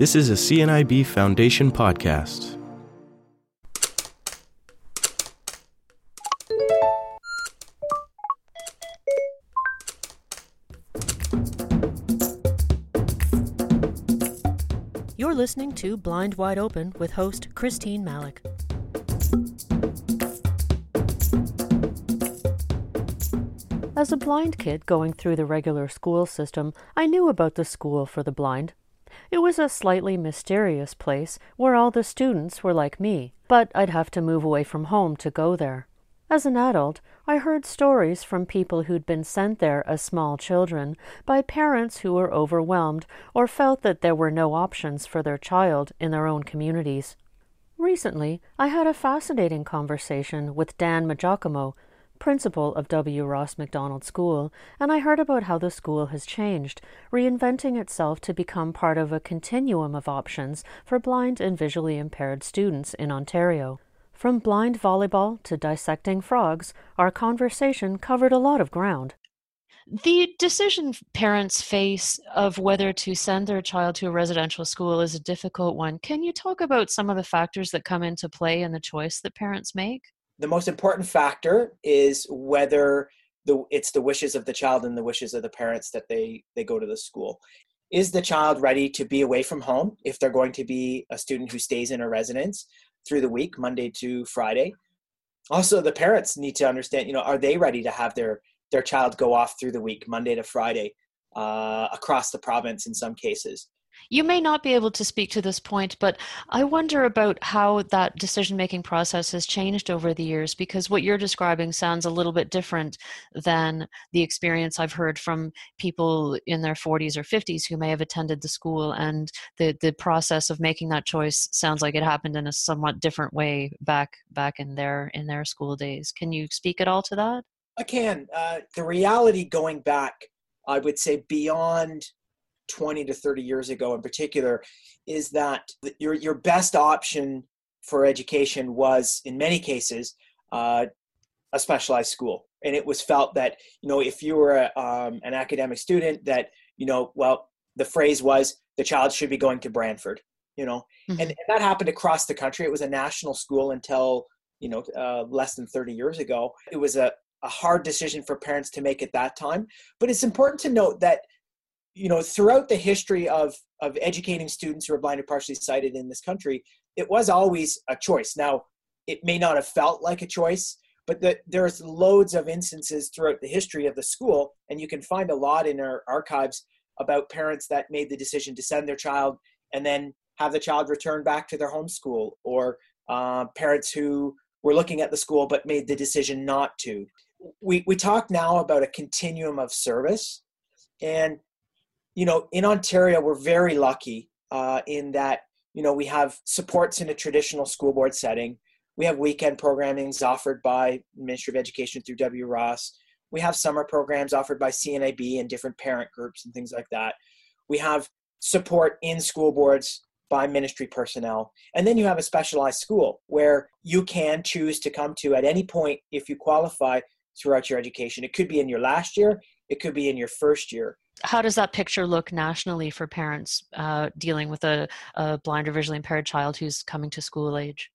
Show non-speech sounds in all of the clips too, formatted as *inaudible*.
This is a CNIB Foundation podcast. You're listening to Blind Wide Open with host Christine Malec. As a blind kid going through the regular school system, I knew about the School for the Blind. It was a slightly mysterious place where all the students were like me, but I'd have to move away from home to go there. As an adult, I heard stories from people who'd been sent there as small children by parents who were overwhelmed or felt that there were no options for their child in their own communities. Recently, I had a fascinating conversation with Dan Maggiacomo, principal of W. Ross Macdonald School, and I heard about how the school has changed, reinventing itself to become part of a continuum of options for blind and visually impaired students in Ontario. From blind volleyball to dissecting frogs, our conversation covered a lot of ground. The decision parents face of whether to send their child to a residential school is a difficult one. Can you talk about some of the factors that come into play in the choice that parents make? The most important factor is whether the it's the wishes of the child and the wishes of the parents that they they go to the school. Is the child ready to be away from home if they're going to be a student who stays in a residence through the week monday to friday? Also the parents need to understand you know are they ready to have their their child go off through the week monday to friday uh, across the province in some cases you may not be able to speak to this point, but I wonder about how that decision making process has changed over the years because what you're describing sounds a little bit different than the experience I've heard from people in their 40s or 50s who may have attended the school. And the, the process of making that choice sounds like it happened in a somewhat different way back back in their in their school days. Can you speak at all to that? I can. Uh, the reality going back, I would say beyond 20 to 30 years ago in particular is that your, your best option for education was in many cases uh, a specialized school. And it was felt that you know if you were a, um, an academic student that you know well the phrase was the child should be going to Brantford you know? Mm-hmm. and, and, that happened across the country. It was a national school until you know uh, less than 30 years ago. It was a, a hard decision for parents to make at that time. But it's important to note that you know, throughout the history of of educating students who are blind or partially sighted in this country, it was always a choice. Now, it may not have felt like a choice, but the, there's loads of instances throughout the history of the school, and you can find a lot in our archives about parents that made the decision to send their child and then have the child return back to their home school, or uh, parents who were looking at the school but made the decision not to. We we talk now about a continuum of service, and you know, in Ontario, we're very lucky uh, in that, you know, we have supports in a traditional school board setting. We have weekend programmings offered by Ministry of Education through W. Ross. We have summer programs offered by CNIB and different parent groups and things like that. We have support in school boards by ministry personnel. And then you have a specialized school where you can choose to come to at any point if you qualify throughout your education. It could be in your last year, it could be in your first year how does that picture look nationally for parents uh, dealing with a, a blind or visually impaired child who's coming to school age?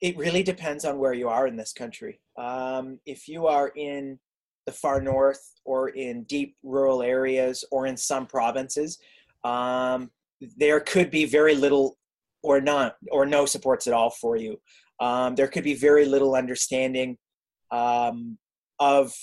It really depends on where you are in this country. Um, if you are in the far north or in deep rural areas or in some provinces, um, there could be very little or not or no supports at all for you. Um, there could be very little understanding um, of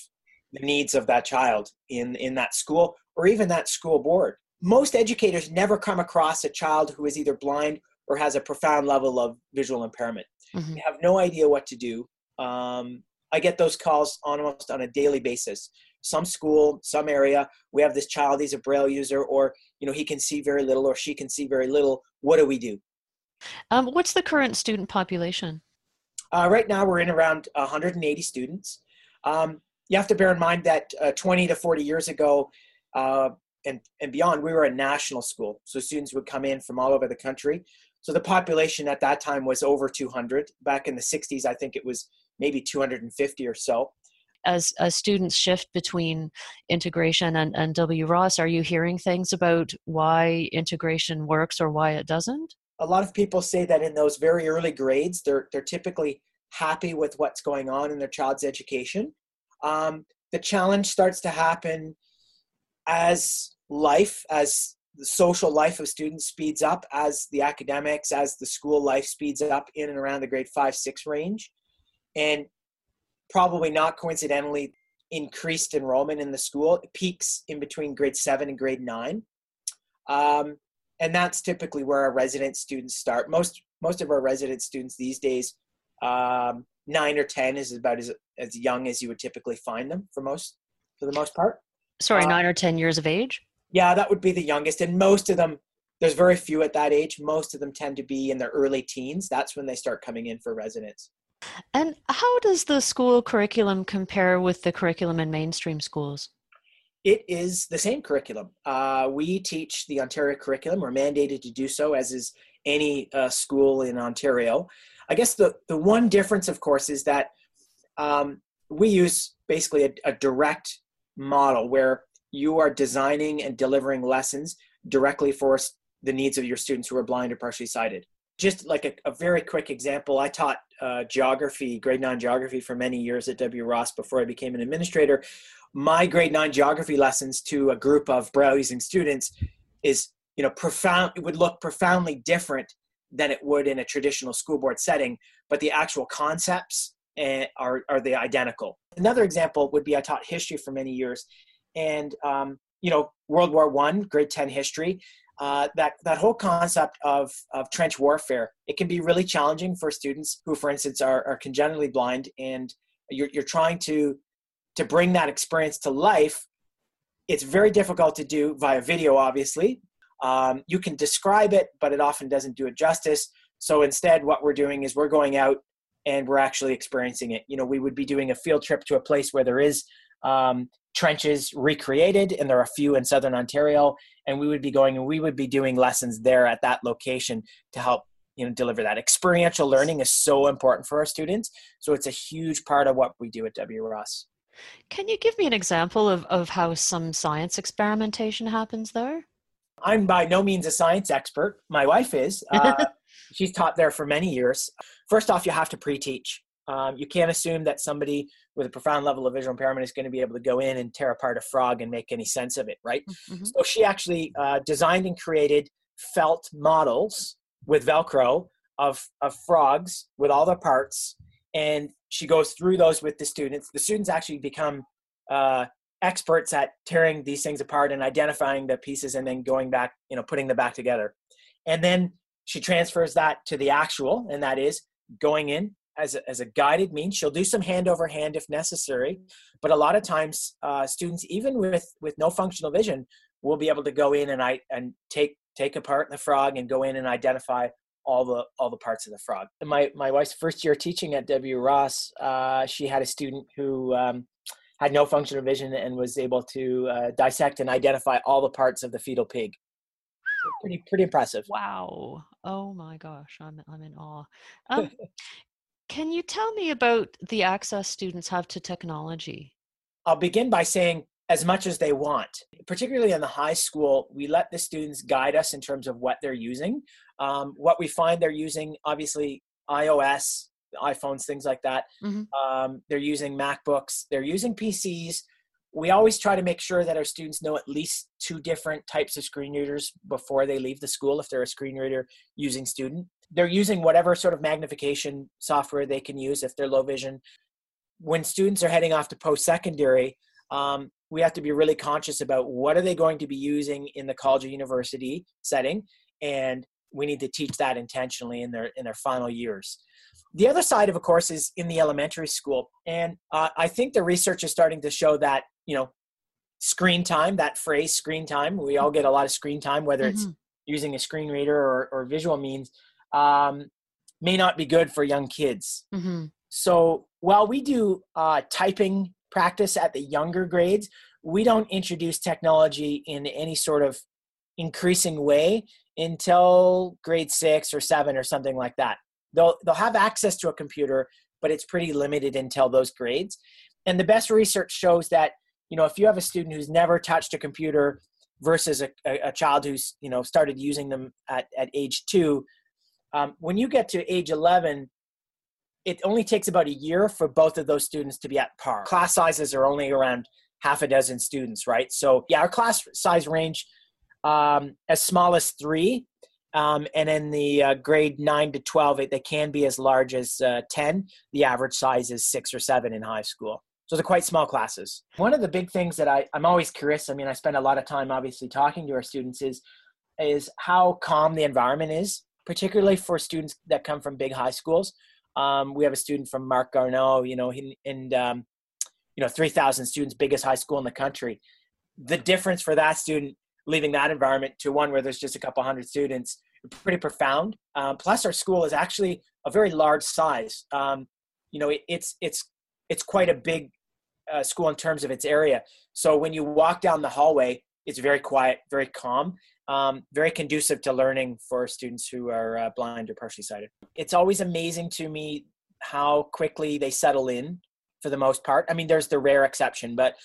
the needs of that child in in that school or even that school board. Most educators never come across a child who is either blind or has a profound level of visual impairment. Mm-hmm. they have no idea what to do. Um, i get those calls almost on a daily basis. Some school some area we have this child he's a braille user or you know he can see very little or she can see very little. What do we do? Um, what's the current student population? Uh, right now we're in around 180 students. Um, you have to bear in mind that uh, 20 to 40 years ago uh, and, and beyond, we were a national school. So students would come in from all over the country. So the population at that time was over 200. Back in the 60s, I think it was maybe 250 or so. as as students shift between integration and, and W Ross, are you hearing things about why integration works or why it doesn't? A lot of people say that in those very early grades, they're they're typically happy with what's going on in their child's education. Um, the challenge starts to happen as life, as the social life of students speeds up, as the academics, as the school life speeds up in and around the grade five, six range. And probably not coincidentally, increased enrollment in the school it peaks in between grade seven and grade nine. Um, and that's typically where our resident students start. Most most of our resident students these days, um, nine or ten is about as as young as you would typically find them for most for the most part. Sorry, uh, nine or ten years of age. Yeah, that would be the youngest, and most of them. There's very few at that age. Most of them tend to be in their early teens. That's when they start coming in for residence. And how does the school curriculum compare with the curriculum in mainstream schools? It is the same curriculum. Uh, we teach the Ontario curriculum. We're mandated to do so, as is any uh, school in Ontario. I guess the, the one difference, of course, is that um, we use basically a, a direct model where you are designing and delivering lessons directly for the needs of your students who are blind or partially sighted. Just like a, a very quick example, I taught uh, geography, grade nine geography, for many years at W. Ross before I became an administrator. My grade nine geography lessons to a group of braille using students is, you know, profound. It would look profoundly different than it would in a traditional school board setting, but the actual concepts eh, are are the identical. Another example would be I taught history for many years, and um, you know World War One, grade ten history. Uh, that that whole concept of of trench warfare it can be really challenging for students who, for instance, are, are congenitally blind, and you're you're trying to to bring that experience to life. It's very difficult to do via video, obviously. Um, you can describe it, but it often doesn't do it justice. So instead, what we're doing is we're going out and we're actually experiencing it. You know, we would be doing a field trip to a place where there is um, trenches recreated, and there are a few in southern Ontario. And we would be going and we would be doing lessons there at that location to help you know deliver that. Experiential learning is so important for our students, so it's a huge part of what we do at W. Ross. Can you give me an example of, of how some science experimentation happens there? I'm by no means a science expert. My wife is. *laughs* Uh, she's taught there for many years. First off, you have to pre teach. Um, you can't assume that somebody with a profound level of visual impairment is going to be able to go in and tear apart a frog and make any sense of it, right? Mm-hmm. So she actually uh, designed and created felt models with Velcro of, of frogs with all the parts. And she goes through those with the students. The students actually become uh, experts at tearing these things apart and identifying the pieces and then going back, you know, putting them back together. And then she transfers that to the actual, and that is going in, as a, as a guided means. She'll do some hand over hand if necessary, but a lot of times uh, students, even with with no functional vision, will be able to go in and I and take take apart the frog and go in and identify all the all the parts of the frog. My my wife's first year teaching at W. Ross, uh, she had a student who um, had no functional vision and was able to uh, dissect and identify all the parts of the fetal pig. pretty pretty impressive. Wow! Oh my gosh, I'm I'm in awe. Um, *laughs* Can you tell me about the access students have to technology? I'll begin by saying as much as they want. Particularly in the high school, we let the students guide us in terms of what they're using. Um, what we find they're using, obviously, iOS, iPhones, things like that. Mm-hmm. Um, they're using MacBooks, they're using PCs. We always try to make sure that our students know at least two different types of screen readers before they leave the school if they're a screen reader using student they're using whatever sort of magnification software they can use if they're low vision. When students are heading off to post secondary, um, we have to be really conscious about what are they going to be using in the college or university setting, and we need to teach that intentionally in their in their final years. The other side of, of course, is in the elementary school, and uh, I think the research is starting to show that you know screen time that phrase screen time we all get a lot of screen time whether mm-hmm. it's using a screen reader or, or visual means um, may not be good for young kids. Mm-hmm. So while we do uh, typing practice at the younger grades, we don't introduce technology in any sort of increasing way until grade six or seven or something like that. They'll they'll have access to a computer, but it's pretty limited until those grades. and the best research shows that you know if you have a student who's never touched a computer versus a, a, a child who's you know started using them at, at age two um, when you get to age 11 it only takes about a year for both of those students to be at par class sizes are only around half a dozen students right so yeah our class size range um, as small as three um, and in the uh, grade 9 to 12 it, they can be as large as uh, 10 the average size is six or seven in high school so they're quite small classes. One of the big things that I, I'm always curious, I mean, I spend a lot of time obviously talking to our students is, is how calm the environment is, particularly for students that come from big high schools. Um, we have a student from Marc Garneau, you know, in, in um, you know, 3,000 students, biggest high school in the country. The difference for that student leaving that environment to one where there's just a couple hundred students, pretty profound. Um, plus, our school is actually a very large size. Um, you know, it, it's it's it's quite a big uh, school in terms of its area. So when you walk down the hallway, it's very quiet, very calm, um, very conducive to learning for students who are uh, blind or partially sighted. It's always amazing to me how quickly they settle in for the most part. I mean, there's the rare exception, but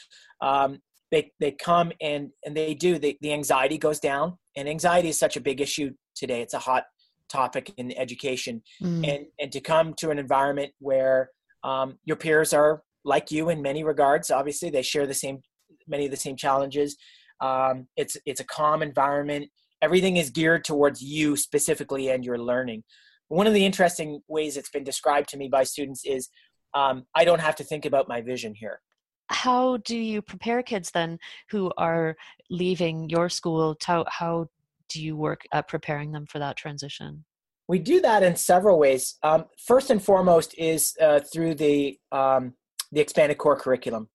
um, they they come and and they do. the the anxiety goes down, and anxiety is such a big issue today. It's a hot topic in education, mm. and and to come to an environment where um, your peers are like you in many regards. Obviously, they share the same many of the same challenges. Um, it's it's a calm environment. Everything is geared towards you specifically and your learning. One of the interesting ways it's been described to me by students is um, I don't have to think about my vision here. How do you prepare kids then who are leaving your school? How, how do you work at preparing them for that transition? We do that in several ways. Um, first and foremost is uh, through the um, the expanded core curriculum,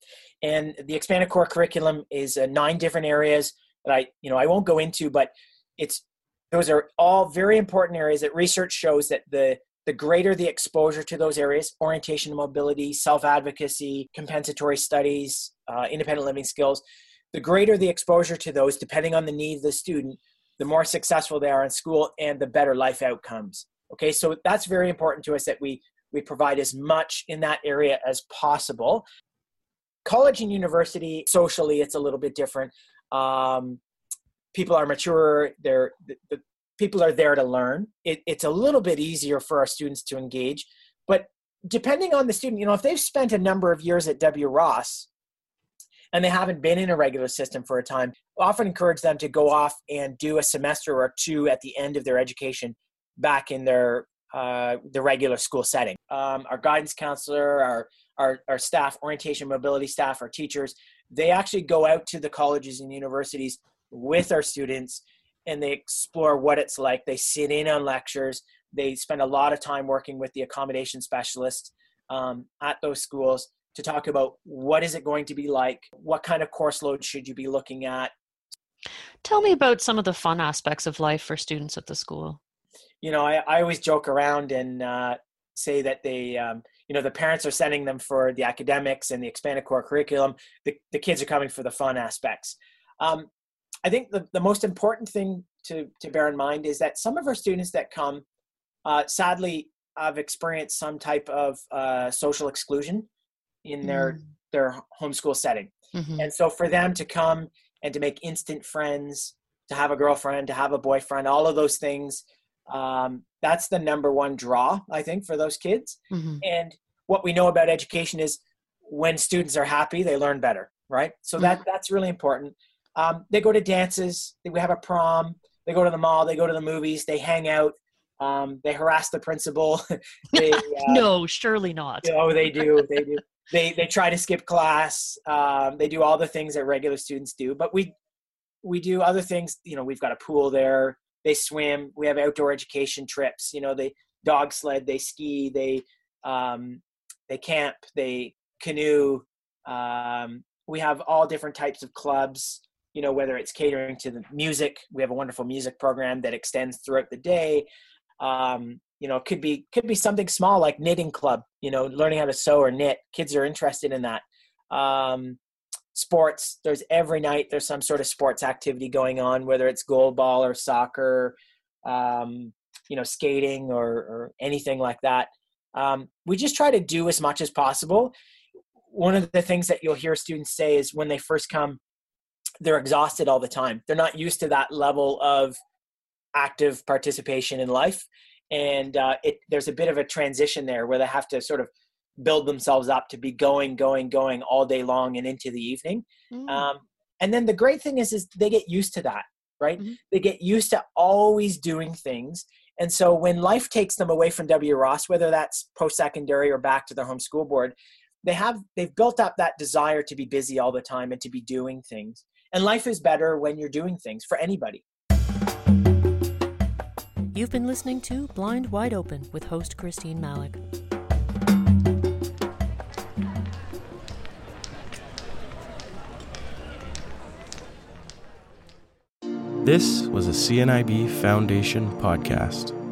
and the expanded core curriculum is uh, nine different areas that I you know I won't go into, but it's those are all very important areas that research shows that the the greater the exposure to those areas orientation mobility self-advocacy compensatory studies uh, independent living skills the greater the exposure to those depending on the need of the student the more successful they are in school and the better life outcomes. Okay so that's very important to us that we we provide as much in that area as possible. College and university socially it's a little bit different. Um, people are mature they're the, the, people are there to learn it, it's a little bit easier for our students to engage but depending on the student you know if they've spent a number of years at w ross and they haven't been in a regular system for a time, we often encourage them to go off and do a semester or two at the end of their education back in their uh, the regular school setting. Um, our guidance counselor, our, our our staff, orientation mobility staff, our teachers, they actually go out to the colleges and universities with our students and they explore what it's like. They sit in on lectures. They spend a lot of time working with the accommodation specialists um, at those schools to talk about what is it going to be like, what kind of course load should you be looking at. Tell me about some of the fun aspects of life for students at the school. You know, I, I always joke around and uh, say that they, um, you know, the parents are sending them for the academics and the expanded core curriculum. The, the kids are coming for the fun aspects. Um, I think the, the most important thing to, to bear in mind is that some of our students that come, uh, sadly, have experienced some type of uh, social exclusion in their mm. their homeschool setting mm-hmm. and so for them to come and to make instant friends to have a girlfriend to have a boyfriend all of those things um, that's the number one draw i think for those kids mm-hmm. and what we know about education is when students are happy they learn better right so that mm-hmm. that's really important um, they go to dances we have a prom they go to the mall they go to the movies they hang out um, they harass the principal *laughs* they, *laughs* uh, no surely not oh they do they do they they try to skip class. Um, they do all the things that regular students do, but we we do other things. You know, we've got a pool there. They swim. We have outdoor education trips. You know, they dog sled. They ski. They um, they camp. They canoe. Um, we have all different types of clubs. You know, whether it's catering to the music, we have a wonderful music program that extends throughout the day. Um, you know, it could be could be something small like knitting club. You know, learning how to sew or knit. Kids are interested in that. Um, sports. There's every night there's some sort of sports activity going on, whether it's goalball or soccer, um, you know, skating or, or anything like that. Um, we just try to do as much as possible. one of the things that you'll hear students say is when they first come, they're exhausted all the time. They're not used to that level of active participation in life, and uh, it there's a bit of a transition there where they have to sort of build themselves up to be going, going, going all day long and into the evening. Mm. Um, and then the great thing is, is they get used to that, right? Mm-hmm. They get used to always doing things. And so when life takes them away from W. Ross, whether that's post-secondary or back to their home school board, they have they've built up that desire to be busy all the time and to be doing things. And life is better when you're doing things for anybody. You've been listening to Blind Wide Open with host Christine Malec. This was a CNIB Foundation podcast.